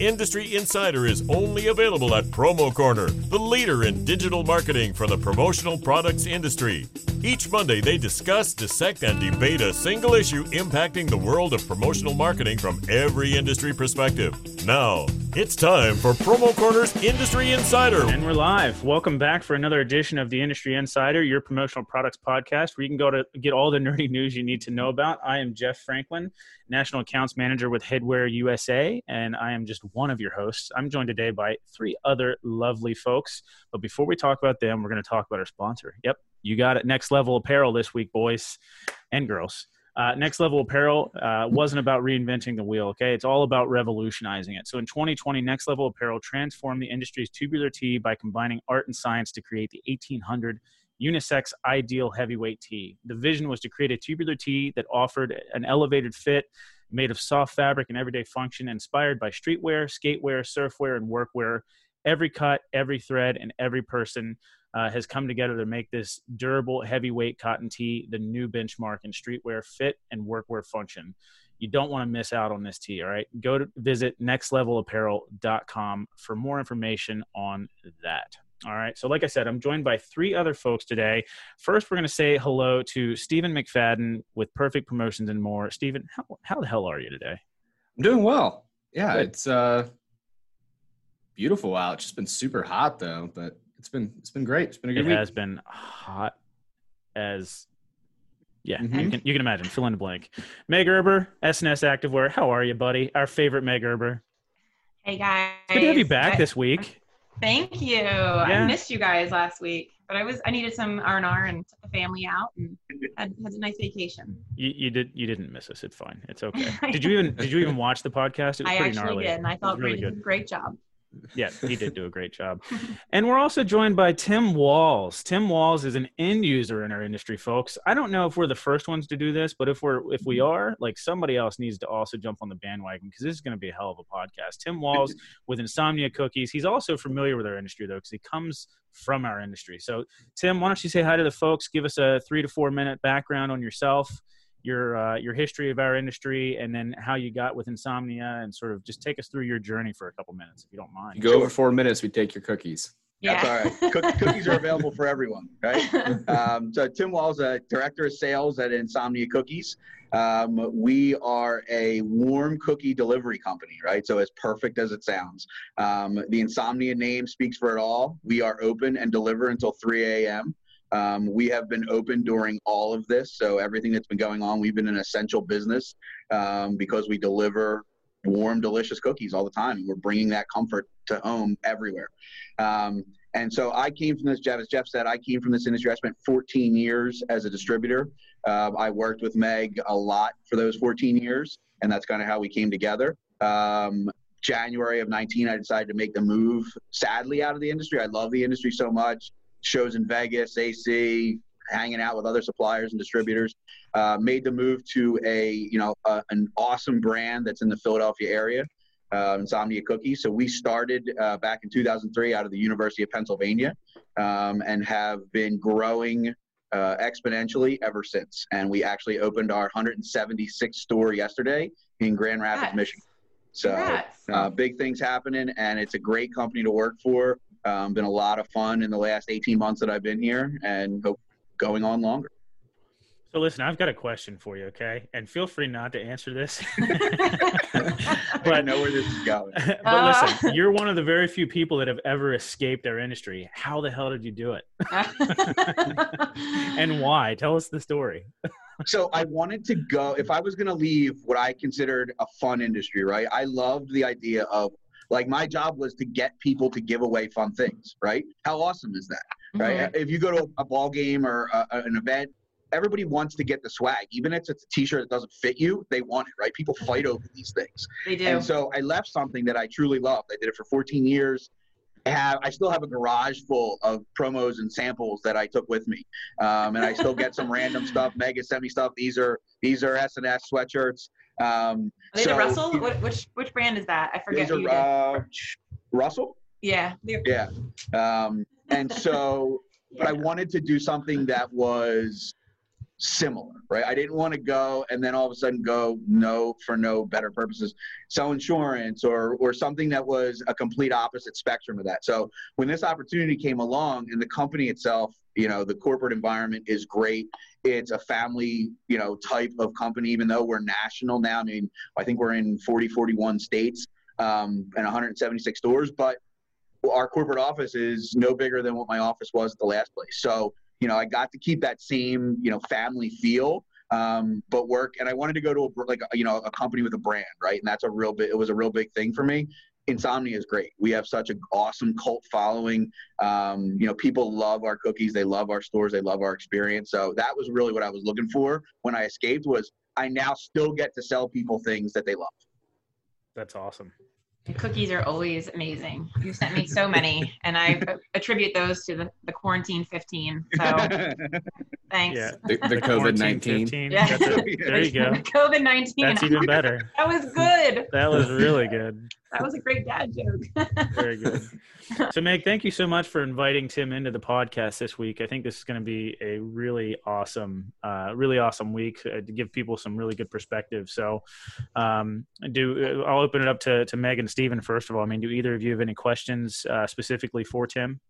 Industry Insider is only available at Promo Corner, the leader in digital marketing for the promotional products industry. Each Monday, they discuss, dissect, and debate a single issue impacting the world of promotional marketing from every industry perspective. Now, it's time for Promo Corner's Industry Insider. And we're live. Welcome back for another edition of the Industry Insider, your promotional products podcast, where you can go to get all the nerdy news you need to know about. I am Jeff Franklin, National Accounts Manager with Headwear USA, and I am just one of your hosts. I'm joined today by three other lovely folks. But before we talk about them, we're going to talk about our sponsor. Yep, you got it. Next Level Apparel this week, boys and girls. Uh, Next Level Apparel uh, wasn't about reinventing the wheel, okay? It's all about revolutionizing it. So in 2020, Next Level Apparel transformed the industry's tubular tee by combining art and science to create the 1800 unisex ideal heavyweight tee. The vision was to create a tubular tee that offered an elevated fit made of soft fabric and everyday function, inspired by streetwear, skatewear, surfwear, and workwear. Every cut, every thread, and every person uh, has come together to make this durable, heavyweight cotton tee the new benchmark in streetwear fit and workwear function. You don't want to miss out on this tee, all right? Go to visit nextlevelapparel.com for more information on that. All right. So, like I said, I'm joined by three other folks today. First, we're going to say hello to Stephen McFadden with Perfect Promotions and More. Stephen, how, how the hell are you today? I'm doing well. Yeah, Good. it's uh, beautiful out. It's just been super hot though, but it's been it's been great. It's been a good week. it week. has been hot as yeah, mm-hmm. you can you can imagine. Fill in the blank. Meg Erber, S&S Activewear. How are you, buddy? Our favorite Meg Erber. Hey guys. It's good to have you back this week. Thank you. Yeah. I missed you guys last week, but I was I needed some R and R and took the family out and had, had a nice vacation. You, you did you didn't miss us. It's fine. It's okay. did you even did you even watch the podcast? It was I pretty actually gnarly. did, and I thought really good. Great job yeah, he did do a great job. And we're also joined by Tim Walls. Tim Walls is an end user in our industry, folks. I don't know if we're the first ones to do this, but if we're if we are, like somebody else needs to also jump on the bandwagon because this is going to be a hell of a podcast. Tim Walls with Insomnia Cookies. He's also familiar with our industry though because he comes from our industry. So, Tim, why don't you say hi to the folks? Give us a three to four minute background on yourself your uh, your history of our industry and then how you got with insomnia and sort of just take us through your journey for a couple minutes if you don't mind. You go over four minutes, we take your cookies. Yeah. That's all right. cookies are available for everyone, right? Um, so Tim Walls, a director of sales at Insomnia Cookies. Um, we are a warm cookie delivery company, right? So as perfect as it sounds. Um, the Insomnia name speaks for it all. We are open and deliver until 3 a.m. Um, we have been open during all of this. So everything that's been going on, we've been an essential business um, because we deliver warm, delicious cookies all the time. We're bringing that comfort to home everywhere. Um, and so I came from this, Jeff, as Jeff said, I came from this industry. I spent 14 years as a distributor. Uh, I worked with Meg a lot for those 14 years, and that's kind of how we came together. Um, January of 19, I decided to make the move, sadly, out of the industry. I love the industry so much shows in Vegas, AC, hanging out with other suppliers and distributors. Uh, made the move to a you know uh, an awesome brand that's in the Philadelphia area, uh, Insomnia Cookies. So we started uh, back in 2003 out of the University of Pennsylvania, um, and have been growing. Uh, exponentially ever since, and we actually opened our 176th store yesterday in Grand Rapids, yes. Michigan. So uh, big things happening, and it's a great company to work for. Um, been a lot of fun in the last 18 months that I've been here and hope going on longer. So listen, I've got a question for you, okay? And feel free not to answer this. but I know where this is going. but uh. listen, you're one of the very few people that have ever escaped our industry. How the hell did you do it? and why? Tell us the story. so I wanted to go if I was going to leave what I considered a fun industry, right? I loved the idea of like my job was to get people to give away fun things, right? How awesome is that, right? Mm-hmm. If you go to a ball game or a, an event, everybody wants to get the swag, even if it's a T-shirt that doesn't fit you. They want it, right? People fight over these things. They do. And so I left something that I truly loved. I did it for 14 years. I have I still have a garage full of promos and samples that I took with me, um, and I still get some random stuff. Mega send me stuff. These are these are S&S sweatshirts. Um, are they so, the Russell? What, which which brand is that? I forget. Are, uh, Russell. Yeah. Yeah. Um, and so, but I wanted to do something that was similar, right? I didn't want to go and then all of a sudden go no for no better purposes, sell insurance or or something that was a complete opposite spectrum of that. So when this opportunity came along and the company itself, you know, the corporate environment is great. It's a family, you know, type of company, even though we're national now. I mean, I think we're in 40, 41 states um, and 176 stores, but our corporate office is no bigger than what my office was at the last place. So you know, I got to keep that same, you know, family feel, um, but work. And I wanted to go to a, like, you know, a company with a brand, right? And that's a real big, it was a real big thing for me. Insomnia is great. We have such an awesome cult following. Um, you know, people love our cookies. They love our stores. They love our experience. So that was really what I was looking for when I escaped was I now still get to sell people things that they love. That's awesome. Cookies are always amazing. You sent me so many, and I attribute those to the, the quarantine 15. So thanks. Yeah, the, the COVID 19. Yeah. there you go. COVID 19. That's even better. That was good. That was really good. That was a great dad joke. Very good. So, Meg, thank you so much for inviting Tim into the podcast this week. I think this is going to be a really awesome, uh, really awesome week uh, to give people some really good perspective. So, um, do I'll open it up to to Meg and Stephen first of all. I mean, do either of you have any questions uh, specifically for Tim?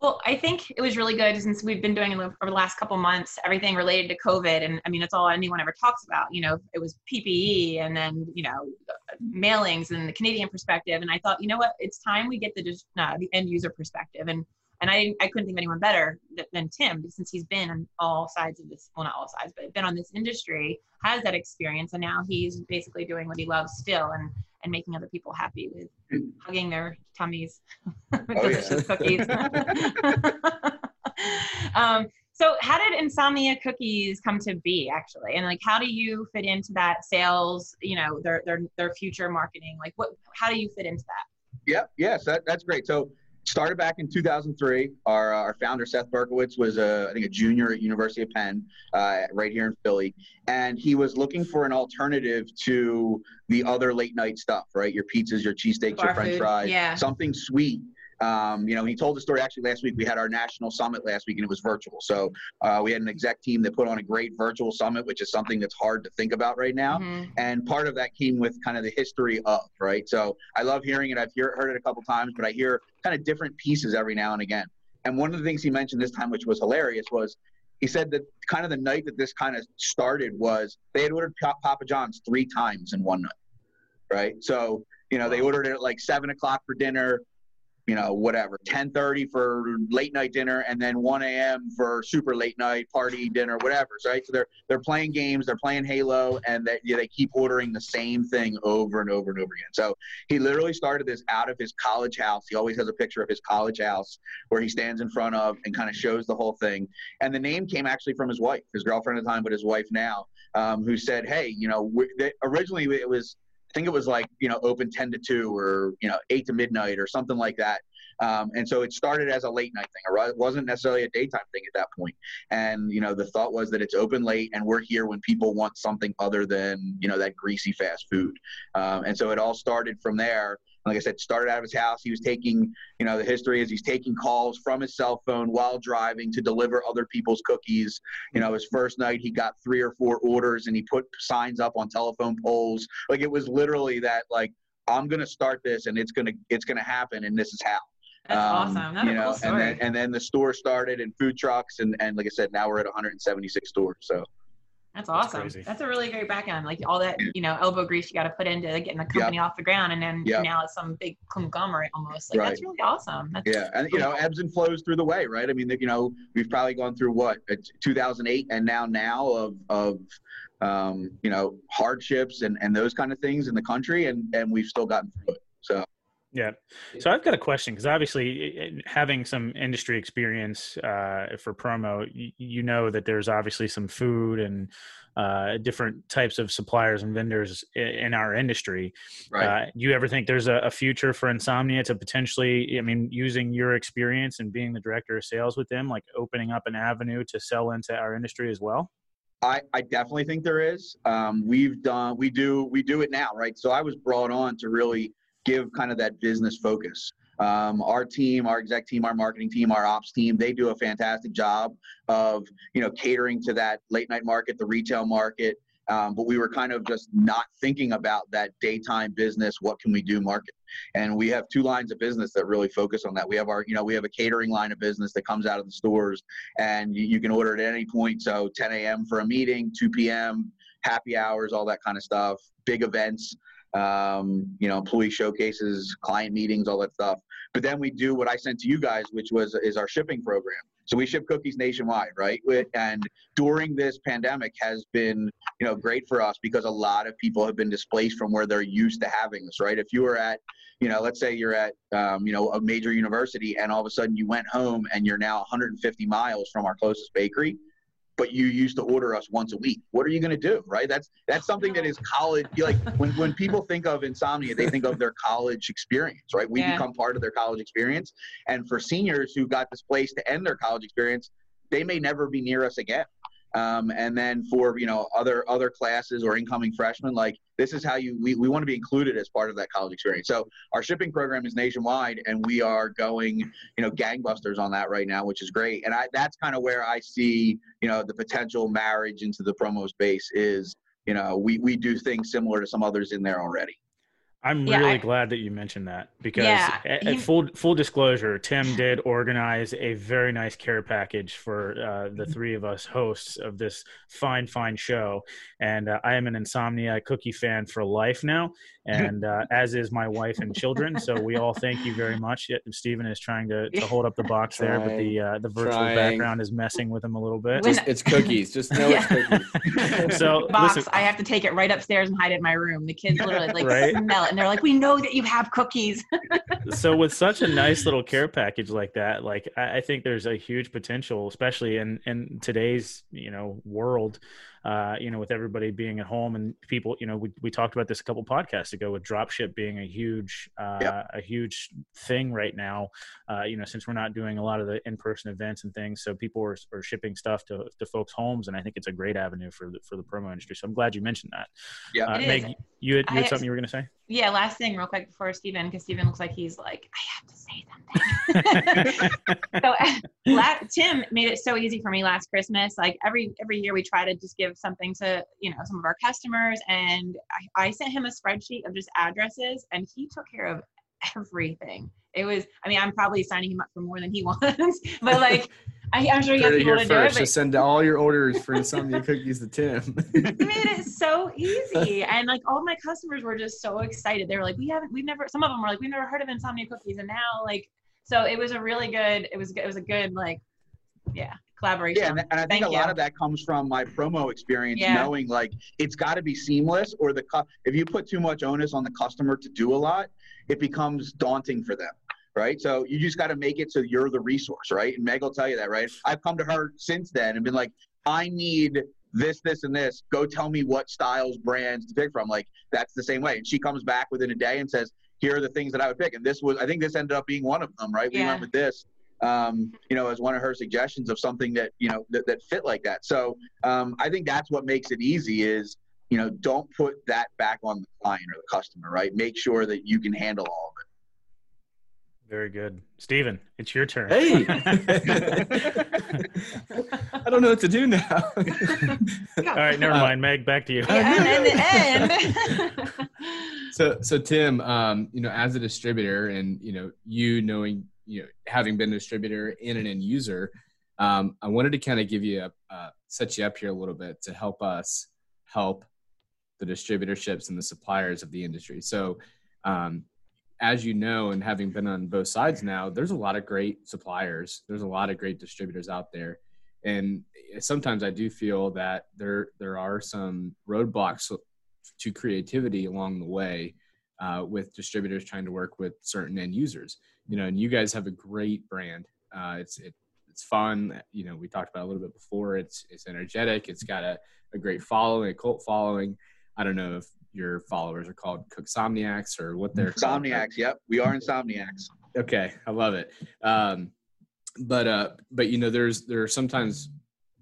Well, I think it was really good since we've been doing over the last couple months everything related to COVID, and I mean it's all anyone ever talks about. You know, it was PPE, and then you know, mailings, and the Canadian perspective. And I thought, you know what, it's time we get the uh, the end user perspective. And and I I couldn't think of anyone better than Tim since he's been on all sides of this. Well, not all sides, but been on this industry, has that experience, and now he's basically doing what he loves still. And and making other people happy with hugging their tummies. With oh, delicious cookies. um, so how did insomnia cookies come to be actually? And like how do you fit into that sales you know their their, their future marketing? Like what how do you fit into that? Yeah yes that, that's great. So started back in 2003. Our, uh, our founder Seth Berkowitz was a I think a junior at University of Penn, uh, right here in Philly, and he was looking for an alternative to the other late night stuff, right? Your pizzas, your cheesesteaks, your French food. fries, yeah. something sweet um, you know, he told the story actually last week. We had our national summit last week and it was virtual. So uh, we had an exec team that put on a great virtual summit, which is something that's hard to think about right now. Mm-hmm. And part of that came with kind of the history of, right? So I love hearing it. I've hear, heard it a couple times, but I hear kind of different pieces every now and again. And one of the things he mentioned this time, which was hilarious, was he said that kind of the night that this kind of started was they had ordered Papa John's three times in one night, right? So you know they ordered it at like seven o'clock for dinner you know, whatever, 10:30 for late night dinner, and then 1 a.m. for super late night party dinner, whatever. Right? So they're they're playing games, they're playing Halo, and they yeah, they keep ordering the same thing over and over and over again. So he literally started this out of his college house. He always has a picture of his college house where he stands in front of and kind of shows the whole thing. And the name came actually from his wife, his girlfriend at the time, but his wife now, um, who said, "Hey, you know, they, originally it was." I think it was like you know open 10 to 2 or you know 8 to midnight or something like that. Um, and so it started as a late night thing. It wasn't necessarily a daytime thing at that point. And you know the thought was that it's open late and we're here when people want something other than you know that greasy fast food. Um, and so it all started from there like I said, started out of his house. He was taking, you know, the history is he's taking calls from his cell phone while driving to deliver other people's cookies. You know, his first night he got three or four orders and he put signs up on telephone poles. Like it was literally that like I'm gonna start this and it's gonna it's gonna happen and this is how. That's um, awesome. That's you know, cool and then and then the store started and food trucks and and like I said, now we're at 176 stores. So that's awesome. That's, That's, a really great background. Like all that, you know, elbow grease you got to put into getting the company yep. off the ground, and then yep. now it's some big conglomerate almost. Like right. that's really awesome. That's yeah, and you know, ebbs and flows through the way, right? I mean, you know, we've probably gone through what 2008 and now now of of um, you know hardships and and those kind of things in the country, and and we've still gotten through it. So yeah. So I've got a question because obviously, having some industry experience uh, for promo, you, know that there's obviously some food and uh, different types of suppliers and vendors in our industry. Right. Uh, do you ever think there's a, a, future for Insomnia to potentially, I mean, using your experience and being the director of sales with them, like opening up an avenue to sell into our industry as well? I, I definitely think there is. Um, we've done, we do, we do it now, right? So I was brought on to really give kind of that business focus. Um, our team, our exec team, our marketing team, our ops team, they do a fantastic job of you know catering to that late night market, the retail market. Um, but we were kind of just not thinking about that daytime business. What can we do market? And we have two lines of business that really focus on that. We have our, you know, we have a catering line of business that comes out of the stores, and you, you can order at any point. So 10 a.m. for a meeting, 2 p.m. happy hours, all that kind of stuff. Big events um, you know, employee showcases, client meetings, all that stuff. But then we do what I sent to you guys, which was is our shipping program. So we ship cookies nationwide, right? And during this pandemic has been, you know, great for us because a lot of people have been displaced from where they're used to having this, right? If you were at, you know, let's say you're at, um, you know, a major university and all of a sudden you went home and you're now 150 miles from our closest bakery, but you used to order us once a week. What are you going to do, right? That's that's something that is college. Like when when people think of insomnia, they think of their college experience, right? We yeah. become part of their college experience, and for seniors who got displaced to end their college experience, they may never be near us again. Um, and then for you know other other classes or incoming freshmen, like this is how you we, we want to be included as part of that college experience. So our shipping program is nationwide, and we are going you know gangbusters on that right now, which is great. And I that's kind of where I see you know the potential marriage into the promo space is you know we we do things similar to some others in there already. I'm yeah, really I, glad that you mentioned that because yeah, at, at full full disclosure, Tim did organize a very nice care package for uh, the three of us hosts of this fine fine show, and uh, I am an insomnia cookie fan for life now, and uh, as is my wife and children. So we all thank you very much. Stephen is trying to, to hold up the box there, but the uh, the virtual trying. background is messing with him a little bit. Just, it's cookies. Just know yeah. it's cookies. so box, listen, I have to take it right upstairs and hide it in my room. The kids literally like right? smell it, and they're like, "We know that you have cookies." so with such a nice little care package like that, like I, I think there's a huge potential, especially in in today's you know world uh, you know, with everybody being at home and people, you know, we, we talked about this a couple podcasts ago with dropship being a huge, uh, yep. a huge thing right now, uh, you know, since we're not doing a lot of the in-person events and things. So people are, are shipping stuff to, to folks' homes. And I think it's a great avenue for the, for the promo industry. So I'm glad you mentioned that. Yeah. Uh, Meg, you had, you had something you were going to say? Yeah. Last thing real quick before Stephen, because Stephen looks like he's like, I have to say something. so Tim made it so easy for me last Christmas. Like every, every year we try to just give something to you know some of our customers and I, I sent him a spreadsheet of just addresses and he took care of everything it was i mean i'm probably signing him up for more than he wants but like I, am sure you have people to do it. But... Just send all your orders for insomnia cookies to Tim. he made it so easy, and like all my customers were just so excited. They were like, "We haven't, we've never." Some of them were like, "We've never heard of insomnia cookies," and now like, so it was a really good. It was it was a good like, yeah, collaboration. Yeah, and, and I think Thank a you. lot of that comes from my promo experience, yeah. knowing like it's got to be seamless, or the if you put too much onus on the customer to do a lot, it becomes daunting for them. Right. So you just got to make it so you're the resource, right? And Meg will tell you that, right? I've come to her since then and been like, I need this, this, and this. Go tell me what styles, brands to pick from. Like, that's the same way. And she comes back within a day and says, here are the things that I would pick. And this was, I think this ended up being one of them, right? We went with this um, you know, as one of her suggestions of something that you know that, that fit like that. So um, I think that's what makes it easy is you know don't put that back on the client or the customer, right? Make sure that you can handle all of it. Very good, Stephen. It's your turn. Hey, I don't know what to do now. all right, never mind. Meg, back to you. Yeah, and so, so Tim, um, you know, as a distributor, and you know, you knowing you know, having been a distributor and an end user, um, I wanted to kind of give you a uh, set you up here a little bit to help us help the distributorships and the suppliers of the industry. So, um, as you know, and having been on both sides now, there's a lot of great suppliers. There's a lot of great distributors out there, and sometimes I do feel that there there are some roadblocks to creativity along the way uh, with distributors trying to work with certain end users you know, and you guys have a great brand. Uh, it's it, it's fun. You know, we talked about a little bit before. It's it's energetic. It's got a, a great following, a cult following. I don't know if your followers are called Cooksomniacs or what they're Insomniacs. Yep, we are Insomniacs. Okay, I love it. Um, but uh, but you know, there's there are sometimes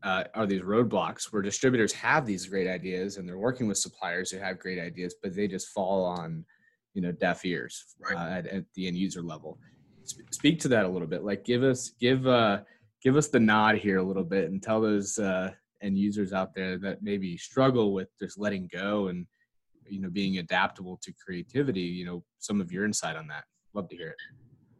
uh, are these roadblocks where distributors have these great ideas and they're working with suppliers who have great ideas, but they just fall on you know deaf ears right. uh, at, at, the end user level speak to that a little bit. Like, give us give uh give us the nod here a little bit, and tell those uh, end users out there that maybe struggle with just letting go and you know being adaptable to creativity. You know, some of your insight on that. Love to hear it.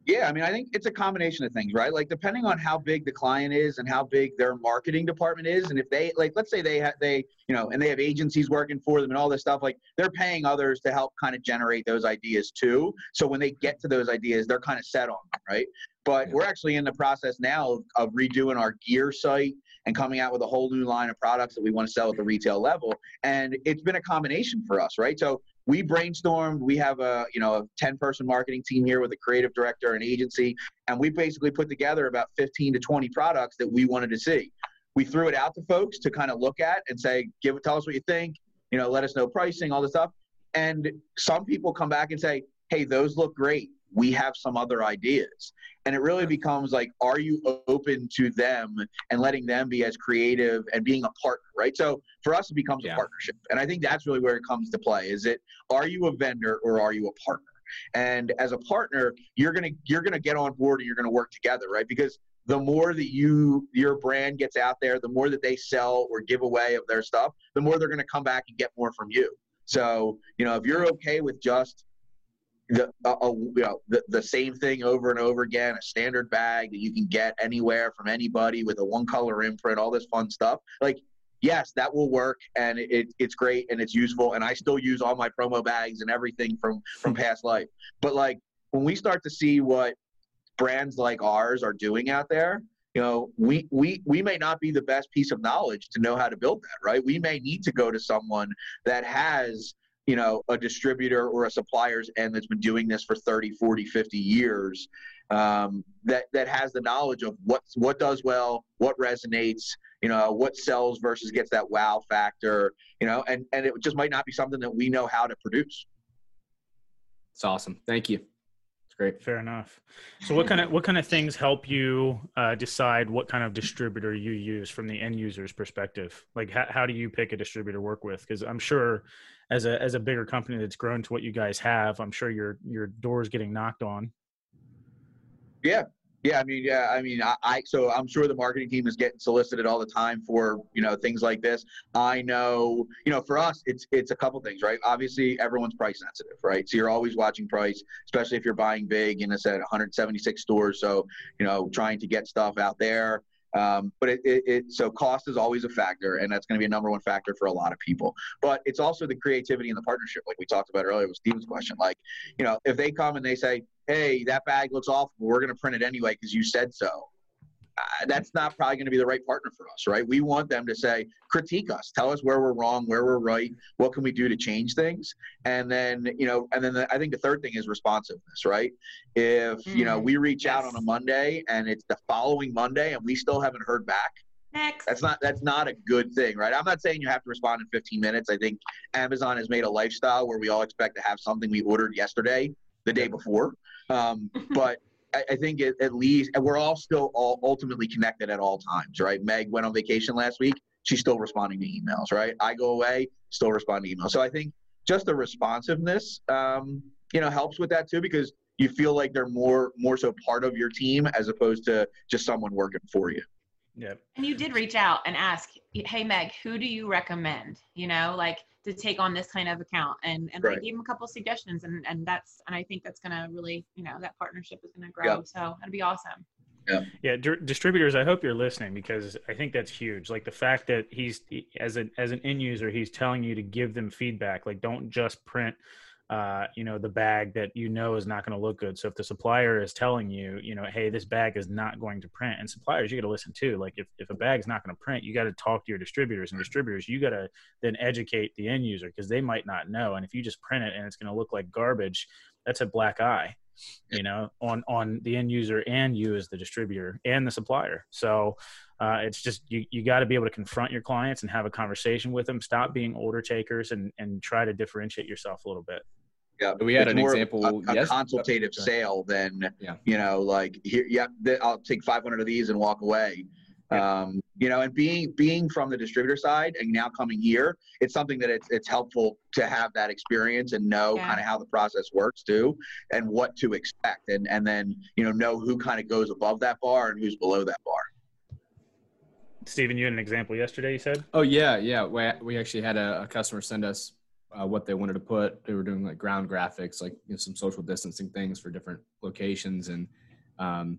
Yeah, I mean, I think it's a combination of things, right? Like depending on how big the client is and how big their marketing department is, and if they like, let's say they have they, you know, and they have agencies working for them and all this stuff, like they're paying others to help kind of generate those ideas too. So when they get to those ideas, they're kind of set on them, right? But we're actually in the process now of, of redoing our gear site and coming out with a whole new line of products that we want to sell at the retail level. And it's been a combination for us, right? So we brainstormed we have a you know a 10 person marketing team here with a creative director and agency and we basically put together about 15 to 20 products that we wanted to see we threw it out to folks to kind of look at and say give tell us what you think you know let us know pricing all this stuff and some people come back and say hey those look great we have some other ideas. And it really becomes like are you open to them and letting them be as creative and being a partner right? So for us it becomes yeah. a partnership. And i think that's really where it comes to play. Is it are you a vendor or are you a partner? And as a partner you're going to you're to get on board and you're going to work together right? Because the more that you your brand gets out there the more that they sell or give away of their stuff the more they're going to come back and get more from you. So you know if you're okay with just the, uh, you know, the, the same thing over and over again, a standard bag that you can get anywhere from anybody with a one color imprint, all this fun stuff. Like, yes, that will work and it, it's great and it's useful. And I still use all my promo bags and everything from, from past life. But like when we start to see what brands like ours are doing out there, you know, we, we, we may not be the best piece of knowledge to know how to build that, right? We may need to go to someone that has you know a distributor or a supplier's end that's been doing this for 30 40 50 years um, that that has the knowledge of what what does well what resonates you know what sells versus gets that wow factor you know and and it just might not be something that we know how to produce. It's awesome. Thank you. It's great. Fair enough. So what kind of what kind of things help you uh, decide what kind of distributor you use from the end user's perspective? Like how, how do you pick a distributor to work with? Because i'm sure as a as a bigger company that's grown to what you guys have, I'm sure your your doors getting knocked on. Yeah, yeah, I mean, yeah, I mean, I, I, so I'm sure the marketing team is getting solicited all the time for you know things like this. I know, you know, for us, it's it's a couple things, right? Obviously, everyone's price sensitive, right? So you're always watching price, especially if you're buying big. And I said 176 stores, so you know, trying to get stuff out there. Um, but it, it, it, so cost is always a factor, and that's going to be a number one factor for a lot of people. But it's also the creativity and the partnership, like we talked about earlier with Steven's question. Like, you know, if they come and they say, "Hey, that bag looks awful, we're going to print it anyway because you said so," uh, that's not probably going to be the right partner for us, right? We want them to say, critique us, tell us where we're wrong, where we're right, what can we do to change things, and then you know, and then the, I think the third thing is responsiveness, right? If mm, you know mm, we reach yes. out on a Monday and it's the following Monday and we still haven't heard back, Next. That's not that's not a good thing, right? I'm not saying you have to respond in 15 minutes. I think Amazon has made a lifestyle where we all expect to have something we ordered yesterday the day before. Um, but I, I think it, at least, and we're all still all ultimately connected at all times, right? Meg went on vacation last week. She's still responding to emails, right? I go away, still responding to emails. So I think just the responsiveness, um, you know, helps with that too, because you feel like they're more more so part of your team as opposed to just someone working for you. Yeah. And you did reach out and ask, hey Meg, who do you recommend? You know, like to take on this kind of account and and right. I gave him a couple suggestions and and that's and I think that's gonna really you know that partnership is gonna grow yep. so it'd be awesome. Yeah. Yeah. D- distributors, I hope you're listening because I think that's huge. Like the fact that he's as an as an end user, he's telling you to give them feedback. Like don't just print uh, you know, the bag that you know is not going to look good. So if the supplier is telling you, you know, hey, this bag is not going to print, and suppliers, you got to listen too. Like if, if a bag's not going to print, you got to talk to your distributors, and distributors, you got to then educate the end user because they might not know. And if you just print it and it's going to look like garbage, that's a black eye, you know, on on the end user and you as the distributor and the supplier. So uh, it's just you, you got to be able to confront your clients and have a conversation with them. Stop being order takers and and try to differentiate yourself a little bit. Yeah, we had an example. A, a yes. consultative sale than yeah. you know, like here, yeah, I'll take 500 of these and walk away. Um, you know, and being being from the distributor side and now coming here, it's something that it's it's helpful to have that experience and know Yeah. kind of how the process works too, and what to expect, and and then you know know who kind of goes above that bar and who's below that bar. Stephen, you had an example yesterday. You said. Oh yeah, yeah. We, we actually had a, a customer send us uh, what they wanted to put. They were doing like ground graphics, like you know, some social distancing things for different locations, and um,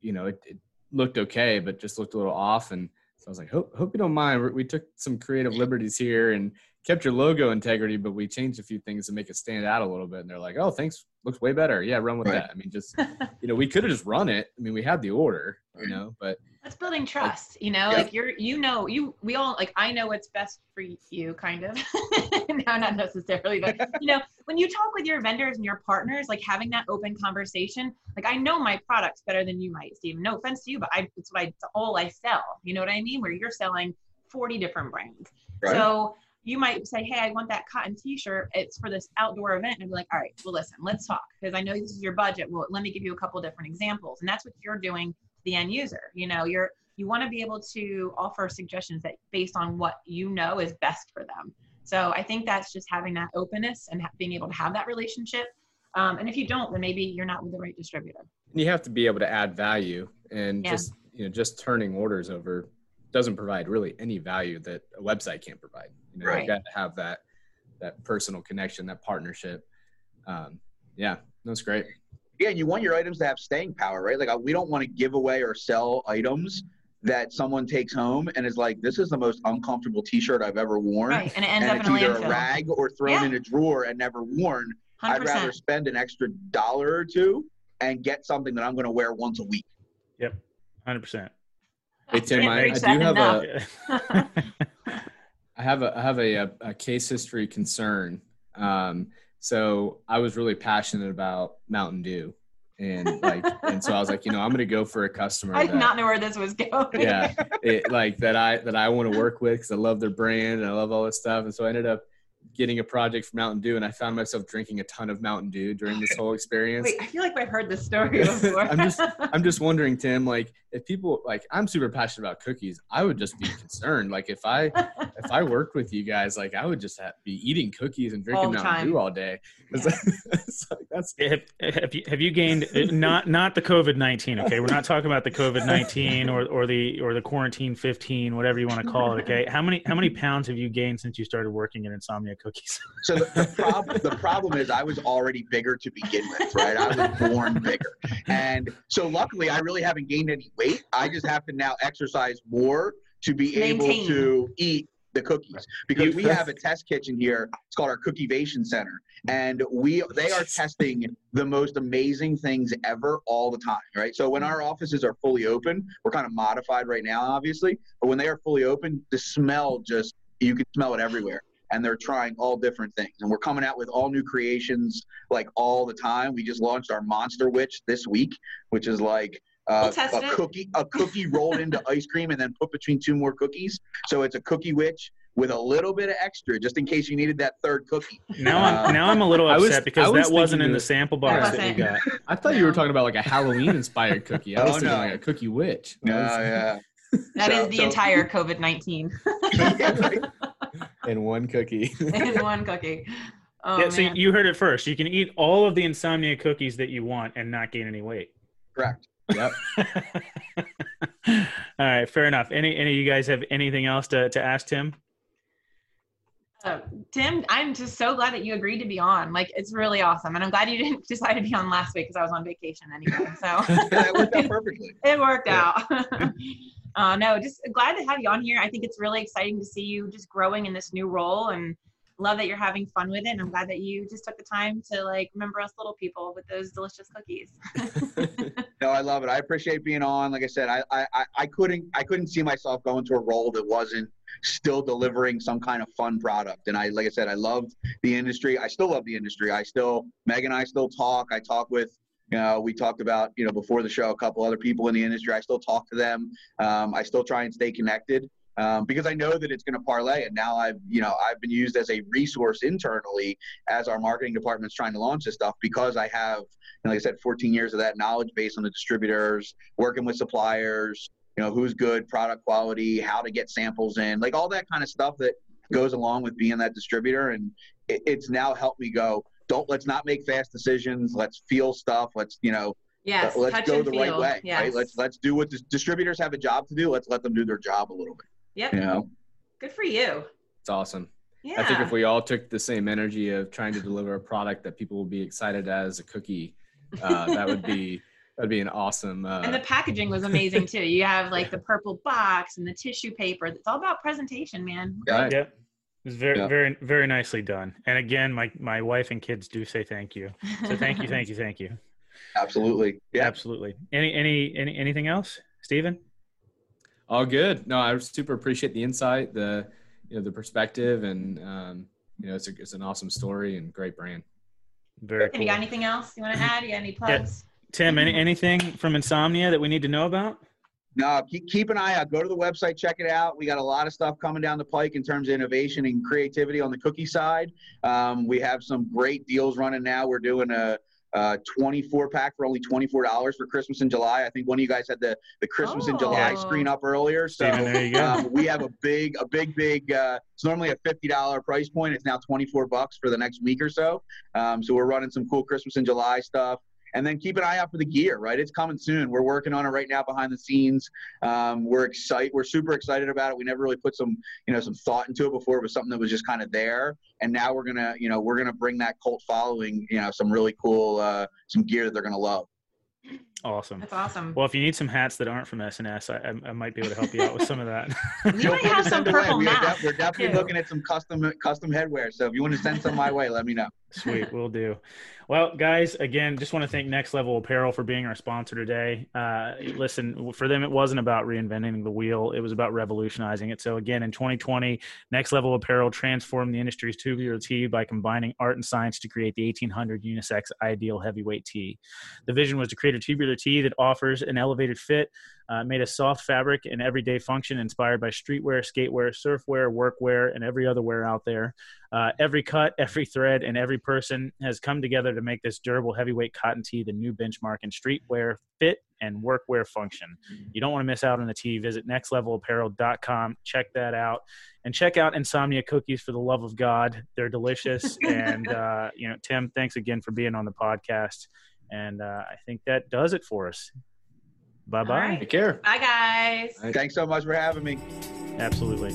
you know, it, it looked okay, but just looked a little off. And so I was like, hope hope you don't mind. We, we took some creative liberties here and kept your logo integrity, but we changed a few things to make it stand out a little bit. And they're like, oh, thanks, looks way better. Yeah, run with Right. that. I mean, just you know, we could have just run it. I mean, we had the order, you know, but That's building trust, you know, Yeah. like you're, you know, you, we all, like, I know what's best for you, kind of. no, not necessarily, but, you know, when you talk with your vendors and your partners, like having that open conversation, like, I know my products better than you might, Steve. No offense to you, but I, it's what I, it's all I sell. You know what I mean? Where you're selling 40 different brands. Right. So you might say, Hey, I want that cotton t-shirt. It's for this outdoor event. And I'd be like, all right, well, listen, let's talk. Cause I know this is your budget. Well, let me give you a couple different examples. And that's what you're doing to the end user. You know, you're, you want to be able to offer suggestions that based on what you know is best for them. So I think that's just having that openness and ha- being able to have that relationship. Um, and if you don't, then maybe you're not with the right distributor. you have to be able to add value and Yeah. just you know just turning orders over doesn't provide really any value that a website can't provide you know Right. you got to have that that personal connection that partnership um, yeah that's great Yeah, and you want your items to have staying power, right? Like uh, we don't want to give away or sell items that someone takes home and is like, "This is the most uncomfortable T-shirt I've ever worn." Right. And it ends and up it's in a either a rag or thrown Yeah. in a drawer and never worn. i 100%. would rather spend an extra dollar or two and get something that I'm going to wear once a week. Yep. Hundred percent. Hey, Tim, I- I do have a- i have a i have a, a, a case history concern. Um, so i was really passionate about mountain dew and like and so i was like you know i'm gonna go for a customer I did that- not know where this was going. yeah it, like that i that i want to work with because i love their brand and i love all this stuff. And so i ended up getting a project for mountain dew and i found myself drinking a ton of mountain dew during this whole experience Wait, I feel like I've heard this story before. I'm just- i'm just wondering tim like if people like i'm super passionate about cookies i would just be concerned like if i if i worked with you guys like i would just have, be eating cookies and drinking All the mountain time. dew all day 'Cause it's like, that's have, have you have you gained uh, not not the COVID nineteen? Okay, we're not talking about the COVID nineteen or or the or the quarantine fifteen, whatever you want to call it. Okay, how many how many pounds have you gained since you started working at Insomnia Cookies? So the, the problem the problem is I was already bigger to begin with, right? I was born bigger, and so luckily I really haven't gained any weight. I just have to now exercise more to be able to eat the cookies because we have a test kitchen here. It's called our Cultivation Center, and we they are testing the most amazing things ever all the time, right? So when our offices are fully open, we're kind of modified right now, obviously, but when they are fully open, the smell just you can smell it everywhere and they're trying all different things. And we're coming out with all new creations like all the time. We just launched our Monster Witch this week, which is like uh, We'll a it. cookie, a cookie rolled into ice cream and then put between two more cookies. So it's a cookie witch with a little bit of extra, just in case you needed that third cookie. Now I'm now I'm a little I was- upset because was that wasn't in the sample box That that you got. i thought you were talking about like a halloween inspired cookie i was Oh, thinking no. like a cookie witch Yeah, yeah. That is So- the so- entire COVID 19 Yeah, right. And one cookie in one cookie. Oh, yeah, so you heard it first. You can eat all of the Insomnia cookies that you want and not gain any weight. Correct. yep all right, fair enough. Any any of you guys have anything else to, to ask Tim? Tim, I'm just so glad that you agreed to be on. Like, it's really awesome. And I'm glad you didn't decide to be on last week because I was on vacation anyway. So that worked out perfectly. it worked Yeah. out. uh, no, just glad to have you on here. I think it's really exciting to see you just growing in this new role and love that you're having fun with it. And I'm glad that you just took the time to like remember us little people with those delicious cookies. No, I love it. I appreciate being on. Like I said, I, I, I- couldn't I couldn't see myself going to a role that wasn't still delivering some kind of fun product. And I like I said, I loved the industry. I still love the industry. I still Meg and I still talk. I talk with you know, we talked about, you know, before the show, a couple other people in the industry. I still talk to them. Um, I still try and stay connected um, because I know that it's going to parlay. And now I've, you know, I've been used as a resource internally as our marketing department's trying to launch this stuff because I have, like I said, 14 years of that knowledge base on the distributors, working with suppliers, you know, who's good, product quality, how to get samples in, like all that kind of stuff that goes along with being that distributor. And it, it's now helped me go, don't let's not make fast decisions. Let's feel stuff. Let's, you know, Yes, let's touch go the feel. right way. Yes. Right. Let's let's do what the distributors have a job to do. Let's let them do their job a little bit. Yep. You know. Good for you. It's awesome. Yeah. I think if we all took the same energy of trying to deliver a product that people will be excited as a cookie, uh, that would be that'd be an awesome. Uh, and the packaging was amazing too. You have like the purple box and the tissue paper. It's all about presentation, man. right. Yep. It was very, Yeah. very, very nicely done. And again, my my wife and kids do say thank you. So thank you, thank you, thank you. Absolutely. Yeah. Absolutely. Any, any, any, anything else, Stephen? All good. No, I super appreciate the insight, the you know the perspective, and um, you know it's a, it's an awesome story and great brand. Very Have cool. you got anything else you want to add? You got any plugs? Tim, any, anything from Insomnia that we need to know about? No, keep, keep an eye out. Go to the website, check it out. We got a lot of stuff coming down the pike in terms of innovation and creativity on the cookie side. Um, we have some great deals running now. We're doing a, a 24 pack for only $24 for Christmas in July. I think one of you guys had the, the Christmas in July Oh. screen up earlier. So Stephen, there you go. um, we have a big, a big, big. Uh, it's normally a fifty dollar price point. It's now twenty four bucks for the next week or so. Um, so we're running some cool Christmas in July stuff. And then keep an eye out for the gear, right? It's coming soon. We're working on it right now behind the scenes. Um, we're excited. We're super excited about it. We never really put some, you know, some thought into it before. It was something that was just kind of there. And now we're gonna, you know, we're gonna bring that cult following, you know, some really cool, uh, some gear that they're gonna love. Awesome. That's awesome. Well, if you need some hats that aren't from S&S, I, I, I might be able to help you out with some of that. we Feel might free to have some send away. purple We are masks. def- we're definitely too. looking at some custom custom headwear. So if you want to send some my way, let me know. Sweet, we'll do. Well, guys, again, just want to thank Next Level Apparel for being our sponsor today. Uh, listen, for them, it wasn't about reinventing the wheel; it was about revolutionizing it. So, again, in 2020, Next Level Apparel transformed the industry's tubular tee by combining art and science to create the 1800 unisex ideal heavyweight tee. The vision was to create a tubular tee that offers an elevated fit, uh, made of soft fabric and everyday function, inspired by streetwear, skatewear, surfwear, workwear, and every other wear out there. Uh, every cut, every thread, and every person has come together to make this durable heavyweight cotton tee the new benchmark in streetwear fit and workwear function. You don't want to miss out on the tee. Visit nextlevelapparel.com. Check that out. And check out Insomnia Cookies for the love of God. They're delicious. and, uh, you know, Tim, thanks again for being on the podcast. And uh, I think that does it for us. Bye bye. All right. Take care. Bye, guys. Thanks so much for having me. Absolutely.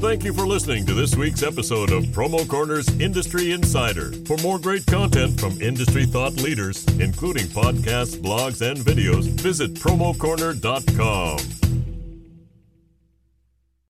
Thank you for listening to this week's episode of Promo Corner's Industry Insider. For more great content from industry thought leaders, including podcasts, blogs, and videos, visit promocorner.com.